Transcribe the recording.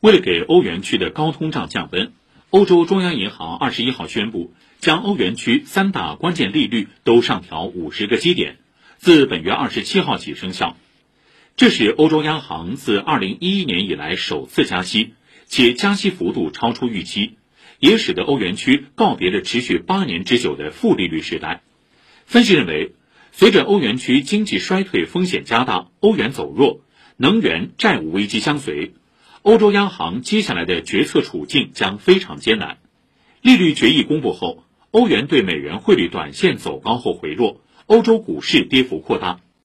为了给欧元区的高通胀降温，欧洲中央银行二十一号宣布，将欧元区三大关键利率都上调五十个基点，自本月二十七号起生效。这是欧洲央行自二零一一年以来首次加息，且加息幅度超出预期，也使得欧元区告别了持续八年之久的负利率时代。分析认为，随着欧元区经济衰退风险加大，欧元走弱，能源债务危机相随。欧洲央行接下来的决策处境将非常艰难。利率决议公布后，欧元对美元汇率短线走高后回落，欧洲股市跌幅扩大。